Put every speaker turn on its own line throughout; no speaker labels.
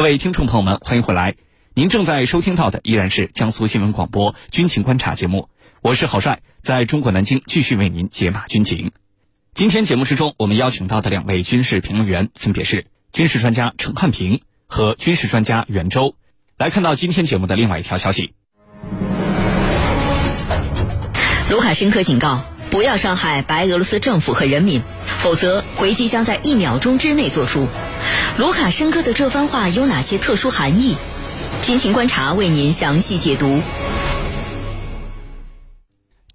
各位听众朋友们，欢迎回来。您正在收听到的依然是江苏新闻广播《军情观察》节目，我是郝帅，在中国南京继续为您解码军情。今天节目之中，我们邀请到的两位军事评论员分别是军事专家陈汉平和军事专家袁周。来看到今天节目的另外一条消息：
卢卡申科警告，不要伤害白俄罗斯政府和人民，否则回击将在一秒钟之内做出。卢卡申科的这番话有哪些特殊含义？军情观察为您详细解读。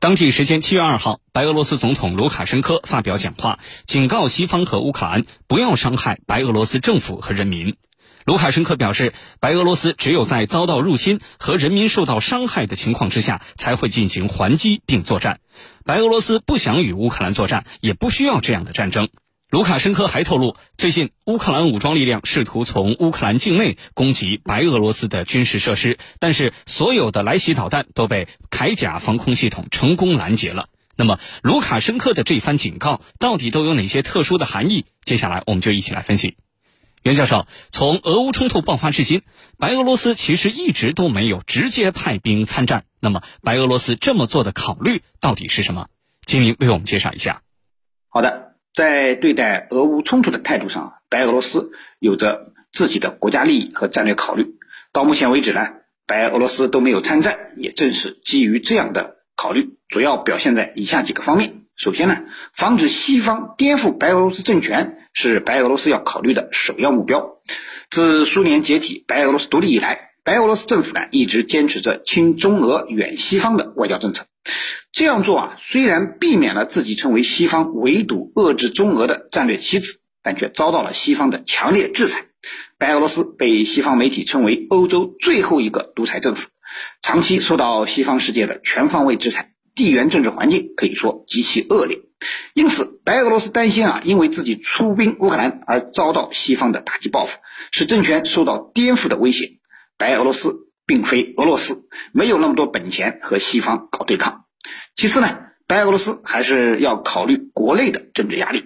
当地时间七月二号，白俄罗斯总统卢卡申科发表讲话，警告西方和乌克兰不要伤害白俄罗斯政府和人民。卢卡申科表示，白俄罗斯只有在遭到入侵和人民受到伤害的情况之下，才会进行还击并作战。白俄罗斯不想与乌克兰作战，也不需要这样的战争。卢卡申科还透露，最近乌克兰武装力量试图从乌克兰境内攻击白俄罗斯的军事设施，但是所有的来袭导弹都被铠甲防空系统成功拦截了。那么，卢卡申科的这番警告到底都有哪些特殊的含义？接下来我们就一起来分析。袁教授，从俄乌冲突爆发至今，白俄罗斯其实一直都没有直接派兵参战。那么，白俄罗斯这么做的考虑到底是什么？请您为我们介绍一下。
好的。在对待俄乌冲突的态度上，白俄罗斯有着自己的国家利益和战略考虑。到目前为止呢，白俄罗斯都没有参战，也正是基于这样的考虑，主要表现在以下几个方面。首先呢，防止西方颠覆白俄罗斯政权是白俄罗斯要考虑的首要目标。自苏联解体、白俄罗斯独立以来，白俄罗斯政府呢一直坚持着亲中俄、远西方的外交政策。这样做啊，虽然避免了自己成为西方围堵、遏制中俄的战略棋子，但却遭到了西方的强烈制裁。白俄罗斯被西方媒体称为欧洲最后一个独裁政府，长期受到西方世界的全方位制裁，地缘政治环境可以说极其恶劣。因此，白俄罗斯担心啊，因为自己出兵乌克兰而遭到西方的打击报复，使政权受到颠覆的威胁。白俄罗斯。并非俄罗斯没有那么多本钱和西方搞对抗。其次呢，白俄罗斯还是要考虑国内的政治压力。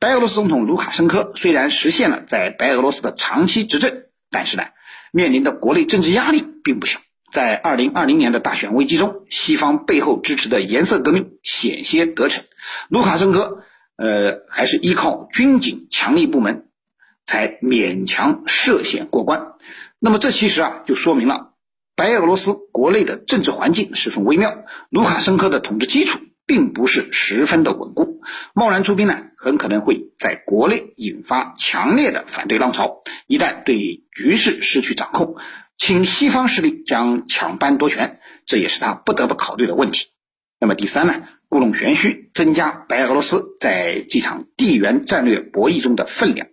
白俄罗斯总统卢卡申科虽然实现了在白俄罗斯的长期执政，但是呢，面临的国内政治压力并不小。在二零二零年的大选危机中，西方背后支持的颜色革命险些得逞，卢卡申科呃还是依靠军警强力部门才勉强涉险过关。那么这其实啊就说明了。白俄罗斯国内的政治环境十分微妙，卢卡申科的统治基础并不是十分的稳固，贸然出兵呢，很可能会在国内引发强烈的反对浪潮。一旦对局势失去掌控，请西方势力将抢班夺权，这也是他不得不考虑的问题。那么第三呢，故弄玄虚，增加白俄罗斯在这场地缘战略博弈中的分量。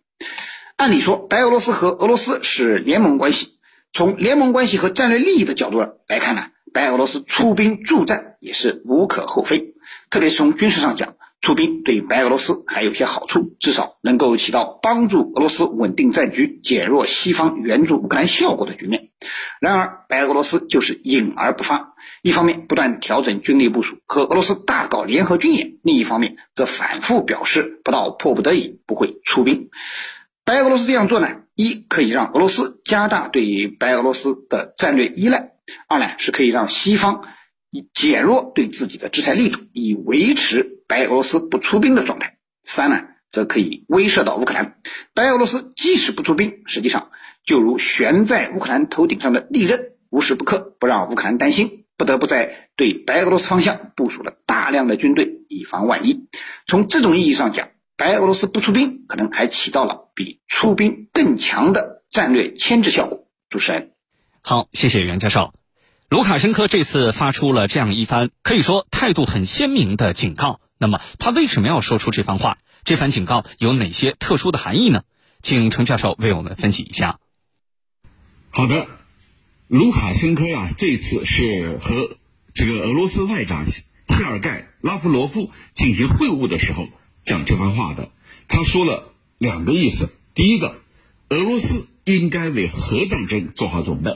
按理说，白俄罗斯和俄罗斯是联盟关系。从联盟关系和战略利益的角度来看呢，白俄罗斯出兵助战也是无可厚非。特别是从军事上讲，出兵对白俄罗斯还有些好处，至少能够起到帮助俄罗斯稳定战局、减弱西方援助乌克兰效果的局面。然而，白俄罗斯就是隐而不发，一方面不断调整军力部署，和俄罗斯大搞联合军演；另一方面则反复表示，不到迫不得已不会出兵。白俄罗斯这样做呢？一可以让俄罗斯加大对白俄罗斯的战略依赖，二呢是可以让西方以减弱对自己的制裁力度，以维持白俄罗斯不出兵的状态。三呢则可以威慑到乌克兰。白俄罗斯即使不出兵，实际上就如悬在乌克兰头顶上的利刃，无时不刻不让乌克兰担心，不得不在对白俄罗斯方向部署了大量的军队，以防万一。从这种意义上讲。白俄罗斯不出兵，可能还起到了比出兵更强的战略牵制效果。主持人，
好，谢谢袁教授。卢卡申科这次发出了这样一番可以说态度很鲜明的警告。那么，他为什么要说出这番话？这番警告有哪些特殊的含义呢？请程教授为我们分析一下。
好的，卢卡申科呀，这次是和这个俄罗斯外长谢尔盖拉夫罗夫进行会晤的时候。讲这番话的，他说了两个意思：第一个，俄罗斯应该为核战争做好准备；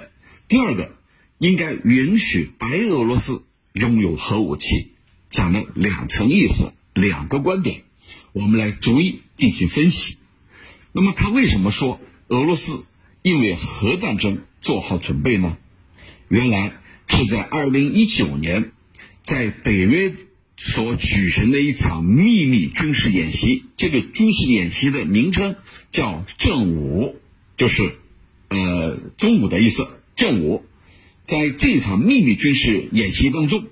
第二个，应该允许白俄罗斯拥有核武器。讲了两层意思，两个观点，我们来逐一进行分析。那么，他为什么说俄罗斯因为核战争做好准备呢？原来是在二零一九年，在北约所举行的一场秘密军事演习。这个军事演习的名称叫“正午”，就是呃中午的意思。正午，在这场秘密军事演习当中，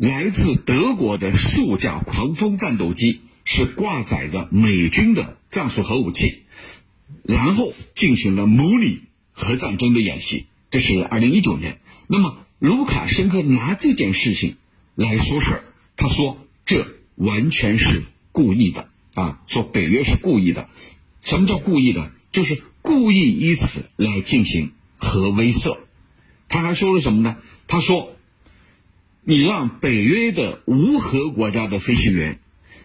来自德国的数架狂风战斗机是挂载着美军的战术核武器。然后进行了模拟核战争的演习，这是二零一九年。那么卢卡申科拿这件事情来说事儿，他说这完全是故意的啊，说北约是故意的。什么叫故意的？就是故意以此来进行核威慑。他还说了什么呢？他说，你让北约的无核国家的飞行员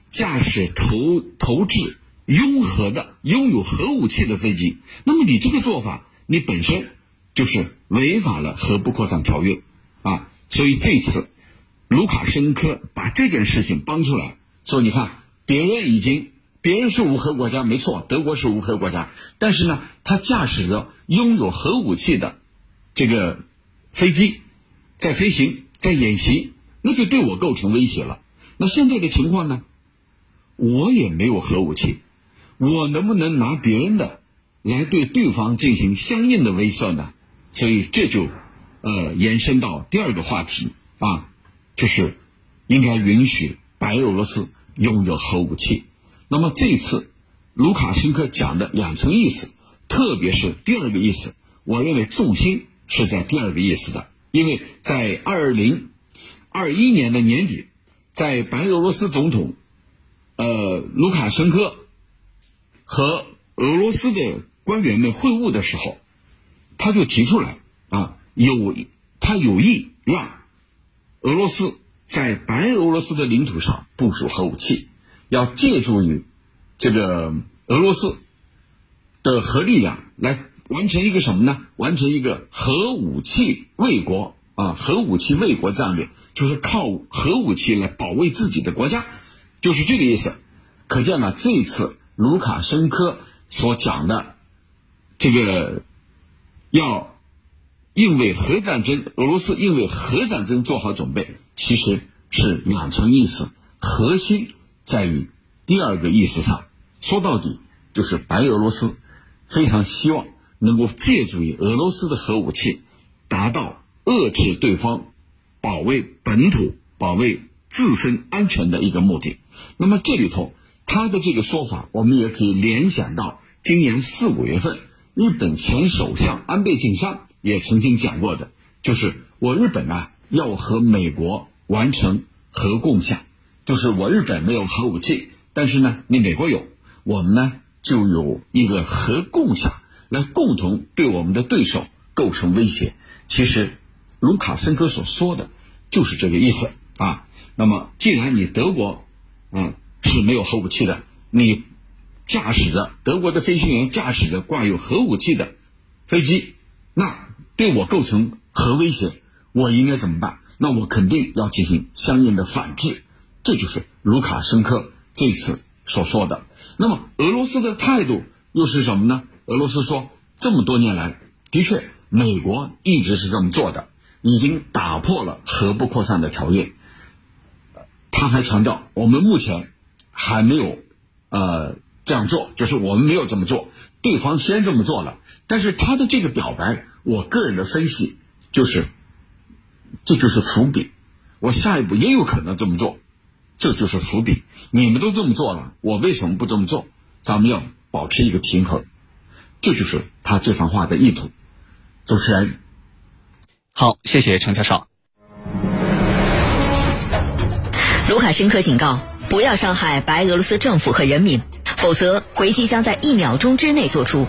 驾驶投投掷。拥核的、拥有核武器的飞机，那么你这个做法，你本身就是违反了核不扩散条约，啊，所以这次卢卡申科把这件事情帮出来，说你看，别人已经，别人是无核国家，没错，德国是无核国家，但是呢，他驾驶着拥有核武器的这个飞机在飞行，在演习，那就对我构成威胁了。那现在的情况呢，我也没有核武器。我能不能拿别人的来对对方进行相应的威慑呢？所以这就呃延伸到第二个话题啊，就是应该允许白俄罗斯拥有核武器。那么这次卢卡申科讲的两层意思，特别是第二个意思，我认为重心是在第二个意思的，因为在二零二一年的年底，在白俄罗斯总统呃卢卡申科。和俄罗斯的官员们会晤的时候，他就提出来啊，有他有意让俄罗斯在白俄罗斯的领土上部署核武器，要借助于这个俄罗斯的核力量来完成一个什么呢？完成一个核武器卫国啊，核武器卫国战略，就是靠核武器来保卫自己的国家，就是这个意思。可见呢，这一次。卢卡申科所讲的这个要应为核战争，俄罗斯应为核战争做好准备，其实是两层意思，核心在于第二个意思上。说到底，就是白俄罗斯非常希望能够借助于俄罗斯的核武器，达到遏制对方、保卫本土、保卫自身安全的一个目的。那么这里头。他的这个说法，我们也可以联想到今年四五月份，日本前首相安倍晋三也曾经讲过的，就是我日本啊要和美国完成核共享，就是我日本没有核武器，但是呢你美国有，我们呢就有一个核共享，来共同对我们的对手构成威胁。其实卢卡申科所说的就是这个意思啊。那么既然你德国，嗯。是没有核武器的，你驾驶着德国的飞行员驾驶着挂有核武器的飞机，那对我构成核威胁，我应该怎么办？那我肯定要进行相应的反制，这就是卢卡申科这次所说的。那么俄罗斯的态度又是什么呢？俄罗斯说，这么多年来，的确美国一直是这么做的，已经打破了核不扩散的条约。他还强调，我们目前。还没有，呃，这样做，就是我们没有这么做，对方先这么做了。但是他的这个表白，我个人的分析就是，这就是伏笔。我下一步也有可能这么做，这就是伏笔。你们都这么做了，我为什么不这么做？咱们要保持一个平衡，这就是他这番话的意图。主持人，
好，谢谢程教授。
卢卡申科警告。不要伤害白俄罗斯政府和人民，否则回击将在一秒钟之内做出。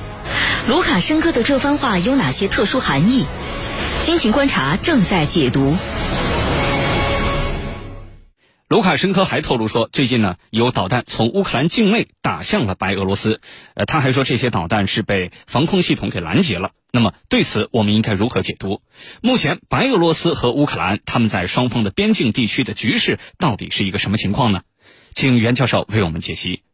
卢卡申科的这番话有哪些特殊含义？军情观察正在解读。
卢卡申科还透露说，最近呢有导弹从乌克兰境内打向了白俄罗斯。呃，他还说这些导弹是被防空系统给拦截了。那么对此我们应该如何解读？目前白俄罗斯和乌克兰他们在双方的边境地区的局势到底是一个什么情况呢？请袁教授为我们解析。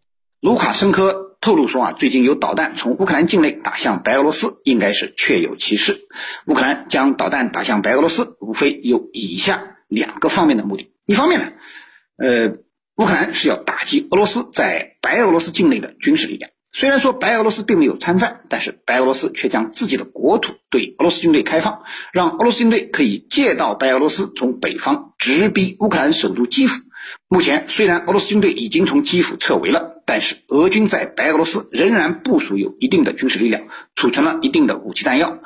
卢卡申科透露说啊，最近有导弹从乌克兰境内打向白俄罗斯，应该是确有其事。乌克兰将导弹打向白俄罗斯，无非有以下两个方面的目的。一方面呢，呃，乌克兰是要打击俄罗斯在白俄罗斯境内的军事力量。虽然说白俄罗斯并没有参战，但是白俄罗斯却将自己的国土对俄罗斯军队开放，让俄罗斯军队可以借道白俄罗斯从北方直逼乌克兰首都基辅。目前，虽然俄罗斯军队已经从基辅撤围了，但是俄军在白俄罗斯仍然部署有一定的军事力量，储存了一定的武器弹药，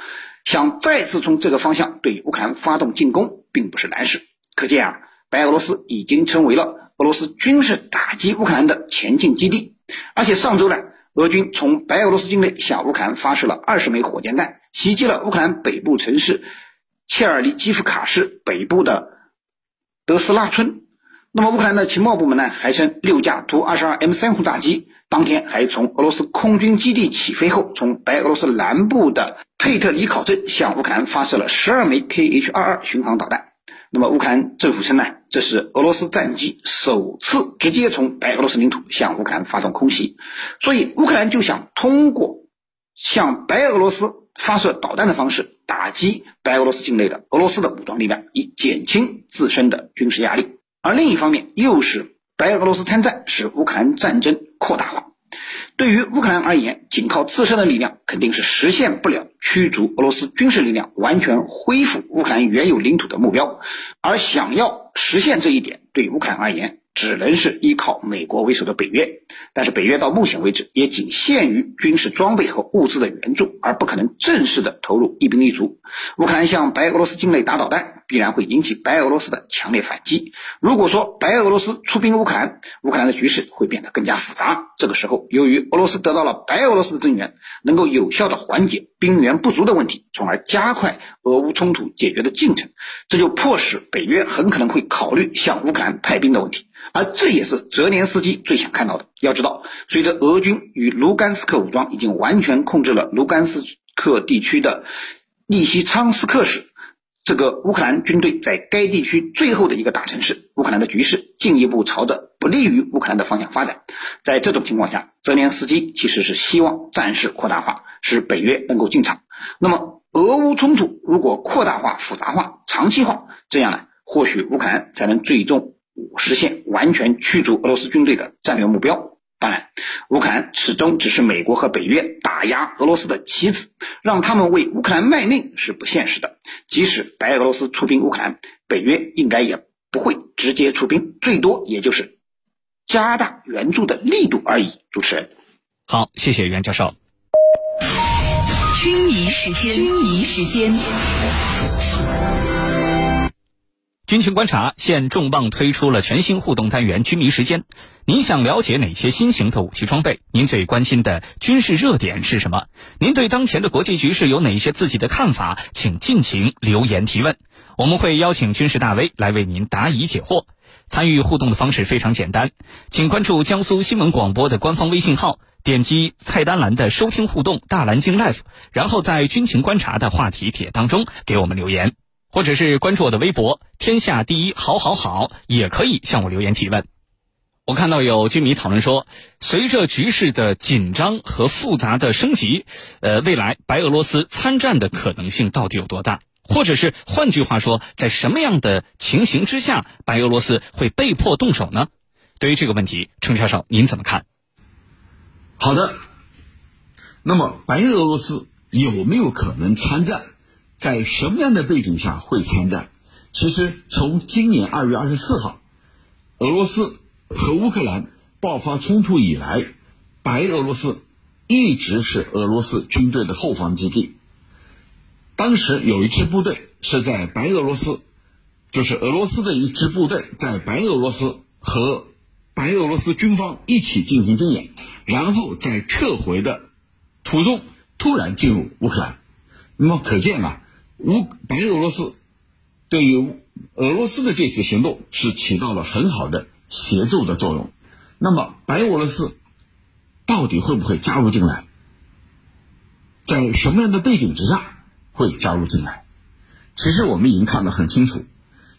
想再次从这个方向对乌克兰发动进攻，并不是难事。可见啊，白俄罗斯已经成为了俄罗斯军事打击乌克兰的前进基地，而且上周呢。俄军从白俄罗斯境内向乌克兰发射了二十枚火箭弹，袭击了乌克兰北部城市切尔尼基夫卡市北部的德斯拉村。那么，乌克兰的情报部门呢，还称六架图二十二 M 三轰炸机当天还从俄罗斯空军基地起飞后，从白俄罗斯南部的佩特里考镇向乌克兰发射了十二枚 Kh 二二巡航导弹。那么乌克兰政府称呢，这是俄罗斯战机首次直接从白俄罗斯领土向乌克兰发动空袭，所以乌克兰就想通过向白俄罗斯发射导弹的方式打击白俄罗斯境内的俄罗斯的武装力量，以减轻自身的军事压力。而另一方面，又是白俄罗斯参战，使乌克兰战争扩大化。对于乌克兰而言，仅靠自身的力量肯定是实现不了驱逐俄罗斯军事力量、完全恢复乌克兰原有领土的目标，而想要实现这一点，对乌克兰而言。只能是依靠美国为首的北约，但是北约到目前为止也仅限于军事装备和物资的援助，而不可能正式的投入一兵一卒。乌克兰向白俄罗斯境内打导弹，必然会引起白俄罗斯的强烈反击。如果说白俄罗斯出兵乌克兰，乌克兰的局势会变得更加复杂。这个时候，由于俄罗斯得到了白俄罗斯的增援，能够有效的缓解兵源不足的问题，从而加快俄乌冲突解决的进程，这就迫使北约很可能会考虑向乌克兰派兵的问题。而这也是泽连斯基最想看到的。要知道，随着俄军与卢甘斯克武装已经完全控制了卢甘斯克地区的利西昌斯克市，这个乌克兰军队在该地区最后的一个大城市，乌克兰的局势进一步朝着不利于乌克兰的方向发展。在这种情况下，泽连斯基其实是希望战事扩大化，使北约能够进场。那么，俄乌冲突如果扩大化、复杂化、长期化，这样呢，或许乌克兰才能最终。实现完全驱逐俄罗斯军队的战略目标。当然，乌克兰始终只是美国和北约打压俄罗斯的棋子，让他们为乌克兰卖命是不现实的。即使白俄罗斯出兵乌克兰，北约应该也不会直接出兵，最多也就是加大援助的力度而已。主持人，
好，谢谢袁教授。
军迷时间，军迷时间。
军情观察现重磅推出了全新互动单元“军迷时间”。您想了解哪些新型的武器装备？您最关心的军事热点是什么？您对当前的国际局势有哪些自己的看法？请尽情留言提问，我们会邀请军事大 V 来为您答疑解惑。参与互动的方式非常简单，请关注江苏新闻广播的官方微信号，点击菜单栏的“收听互动大蓝鲸 Live”，然后在“军情观察”的话题帖当中给我们留言。或者是关注我的微博“天下第一好好好”，也可以向我留言提问。我看到有军迷讨论说，随着局势的紧张和复杂的升级，呃，未来白俄罗斯参战的可能性到底有多大？或者是换句话说，在什么样的情形之下，白俄罗斯会被迫动手呢？对于这个问题，程教授您怎么看？
好的，那么白俄罗斯有没有可能参战？在什么样的背景下会参战？其实从今年二月二十四号，俄罗斯和乌克兰爆发冲突以来，白俄罗斯一直是俄罗斯军队的后方基地。当时有一支部队是在白俄罗斯，就是俄罗斯的一支部队在白俄罗斯和白俄罗斯军方一起进行军演，然后在撤回的途中突然进入乌克兰。那么可见啊。乌白俄罗斯对于俄罗斯的这次行动是起到了很好的协助的作用。那么白俄罗斯到底会不会加入进来？在什么样的背景之下会加入进来？其实我们已经看得很清楚。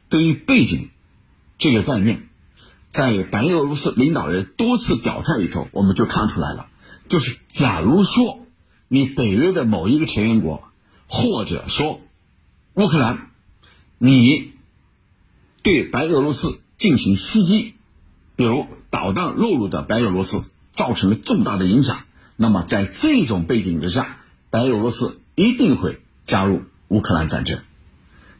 对于背景这个概念，在白俄罗斯领导人多次表态里头，我们就看出来了。就是假如说你北约的某一个成员国，或者说乌克兰，你对白俄罗斯进行袭击，比如导弹落入的白俄罗斯，造成了重大的影响，那么在这种背景之下，白俄罗斯一定会加入乌克兰战争。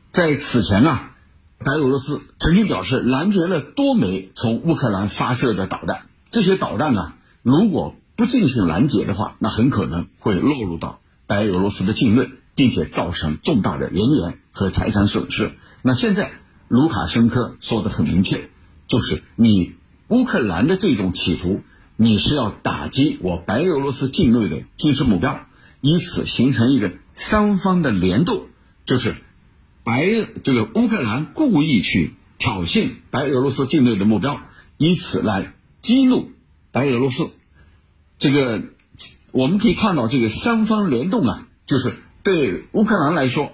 在此前啊，白俄罗斯曾经表示拦截了多枚从乌克兰发射的导弹，这些导弹呢，如果不进行拦截的话，那很可能会落入到白俄罗斯的境内，并且造成重大的人员和财产损失。那现在卢卡申科说的很明确，就是你乌克兰的这种企图，你是要打击我白俄罗斯境内的军事目标，以此形成一个三方的联动，就是白这个乌克兰故意去挑衅白俄罗斯境内的目标，以此来激怒白俄罗斯。这个我们可以看到，这个三方联动啊，就是对乌克兰来说，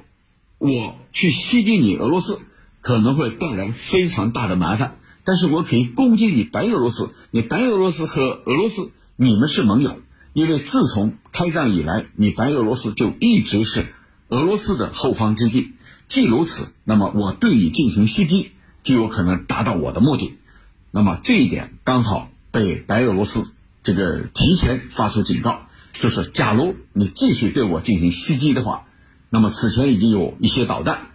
我去袭击你俄罗斯可能会带来非常大的麻烦，但是我可以攻击你白俄罗斯。你白俄罗斯和俄罗斯，你们是盟友，因为自从开战以来，你白俄罗斯就一直是俄罗斯的后方基地。既如此，那么我对你进行袭击，就有可能达到我的目的。那么这一点刚好被白俄罗斯。这个提前发出警告，就是假如你继续对我进行袭击的话，那么此前已经有一些导弹，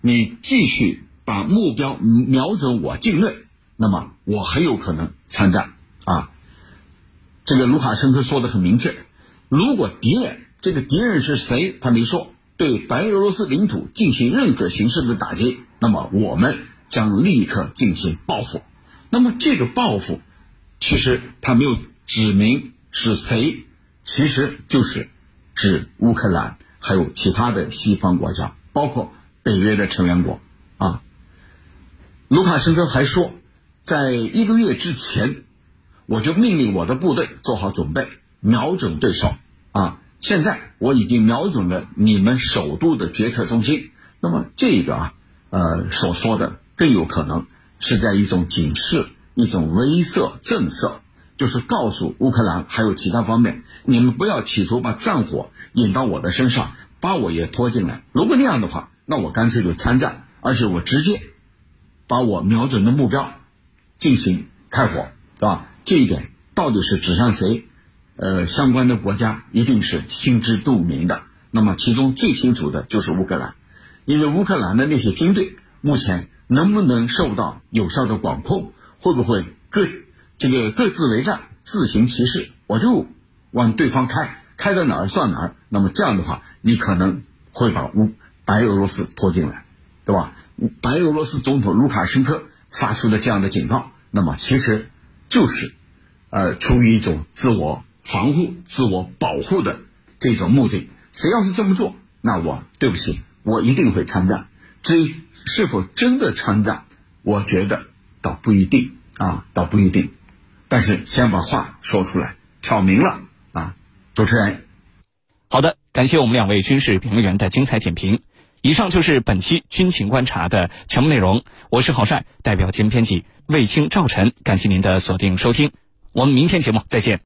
你继续把目标瞄准我境内，那么我很有可能参战啊。这个卢卡申科说的很明确，如果敌人这个敌人是谁，他没说，对白俄罗斯领土进行任何形式的打击，那么我们将立刻进行报复。那么这个报复，其实他没有。指明是谁，其实就是指乌克兰，还有其他的西方国家，包括北约的成员国啊。卢卡申科还说，在一个月之前，我就命令我的部队做好准备，瞄准对手啊。现在我已经瞄准了你们首都的决策中心。那么这个啊，呃，所说的更有可能是在一种警示、一种威慑震慑。就是告诉乌克兰还有其他方面，你们不要企图把战火引到我的身上，把我也拖进来。如果那样的话，那我干脆就参战，而且我直接把我瞄准的目标进行开火，对吧？这一点到底是指向谁？呃，相关的国家一定是心知肚明的。那么其中最清楚的就是乌克兰，因为乌克兰的那些军队目前能不能受到有效的管控，会不会各？这个各自为战，自行其事，我就往对方开，开到哪儿算哪儿。那么这样的话，你可能会把乌白俄罗斯拖进来，对吧？白俄罗斯总统卢卡申科发出的这样的警告，那么其实就是，呃，出于一种自我防护、自我保护的这种目的。谁要是这么做，那我对不起，我一定会参战。至于是否真的参战，我觉得倒不一定啊，倒不一定。但是先把话说出来，挑明了啊！主持人，
好的，感谢我们两位军事评论员的精彩点评。以上就是本期军情观察的全部内容。我是郝帅，代表节目编辑卫青、赵晨，感谢您的锁定收听。我们明天节目再见。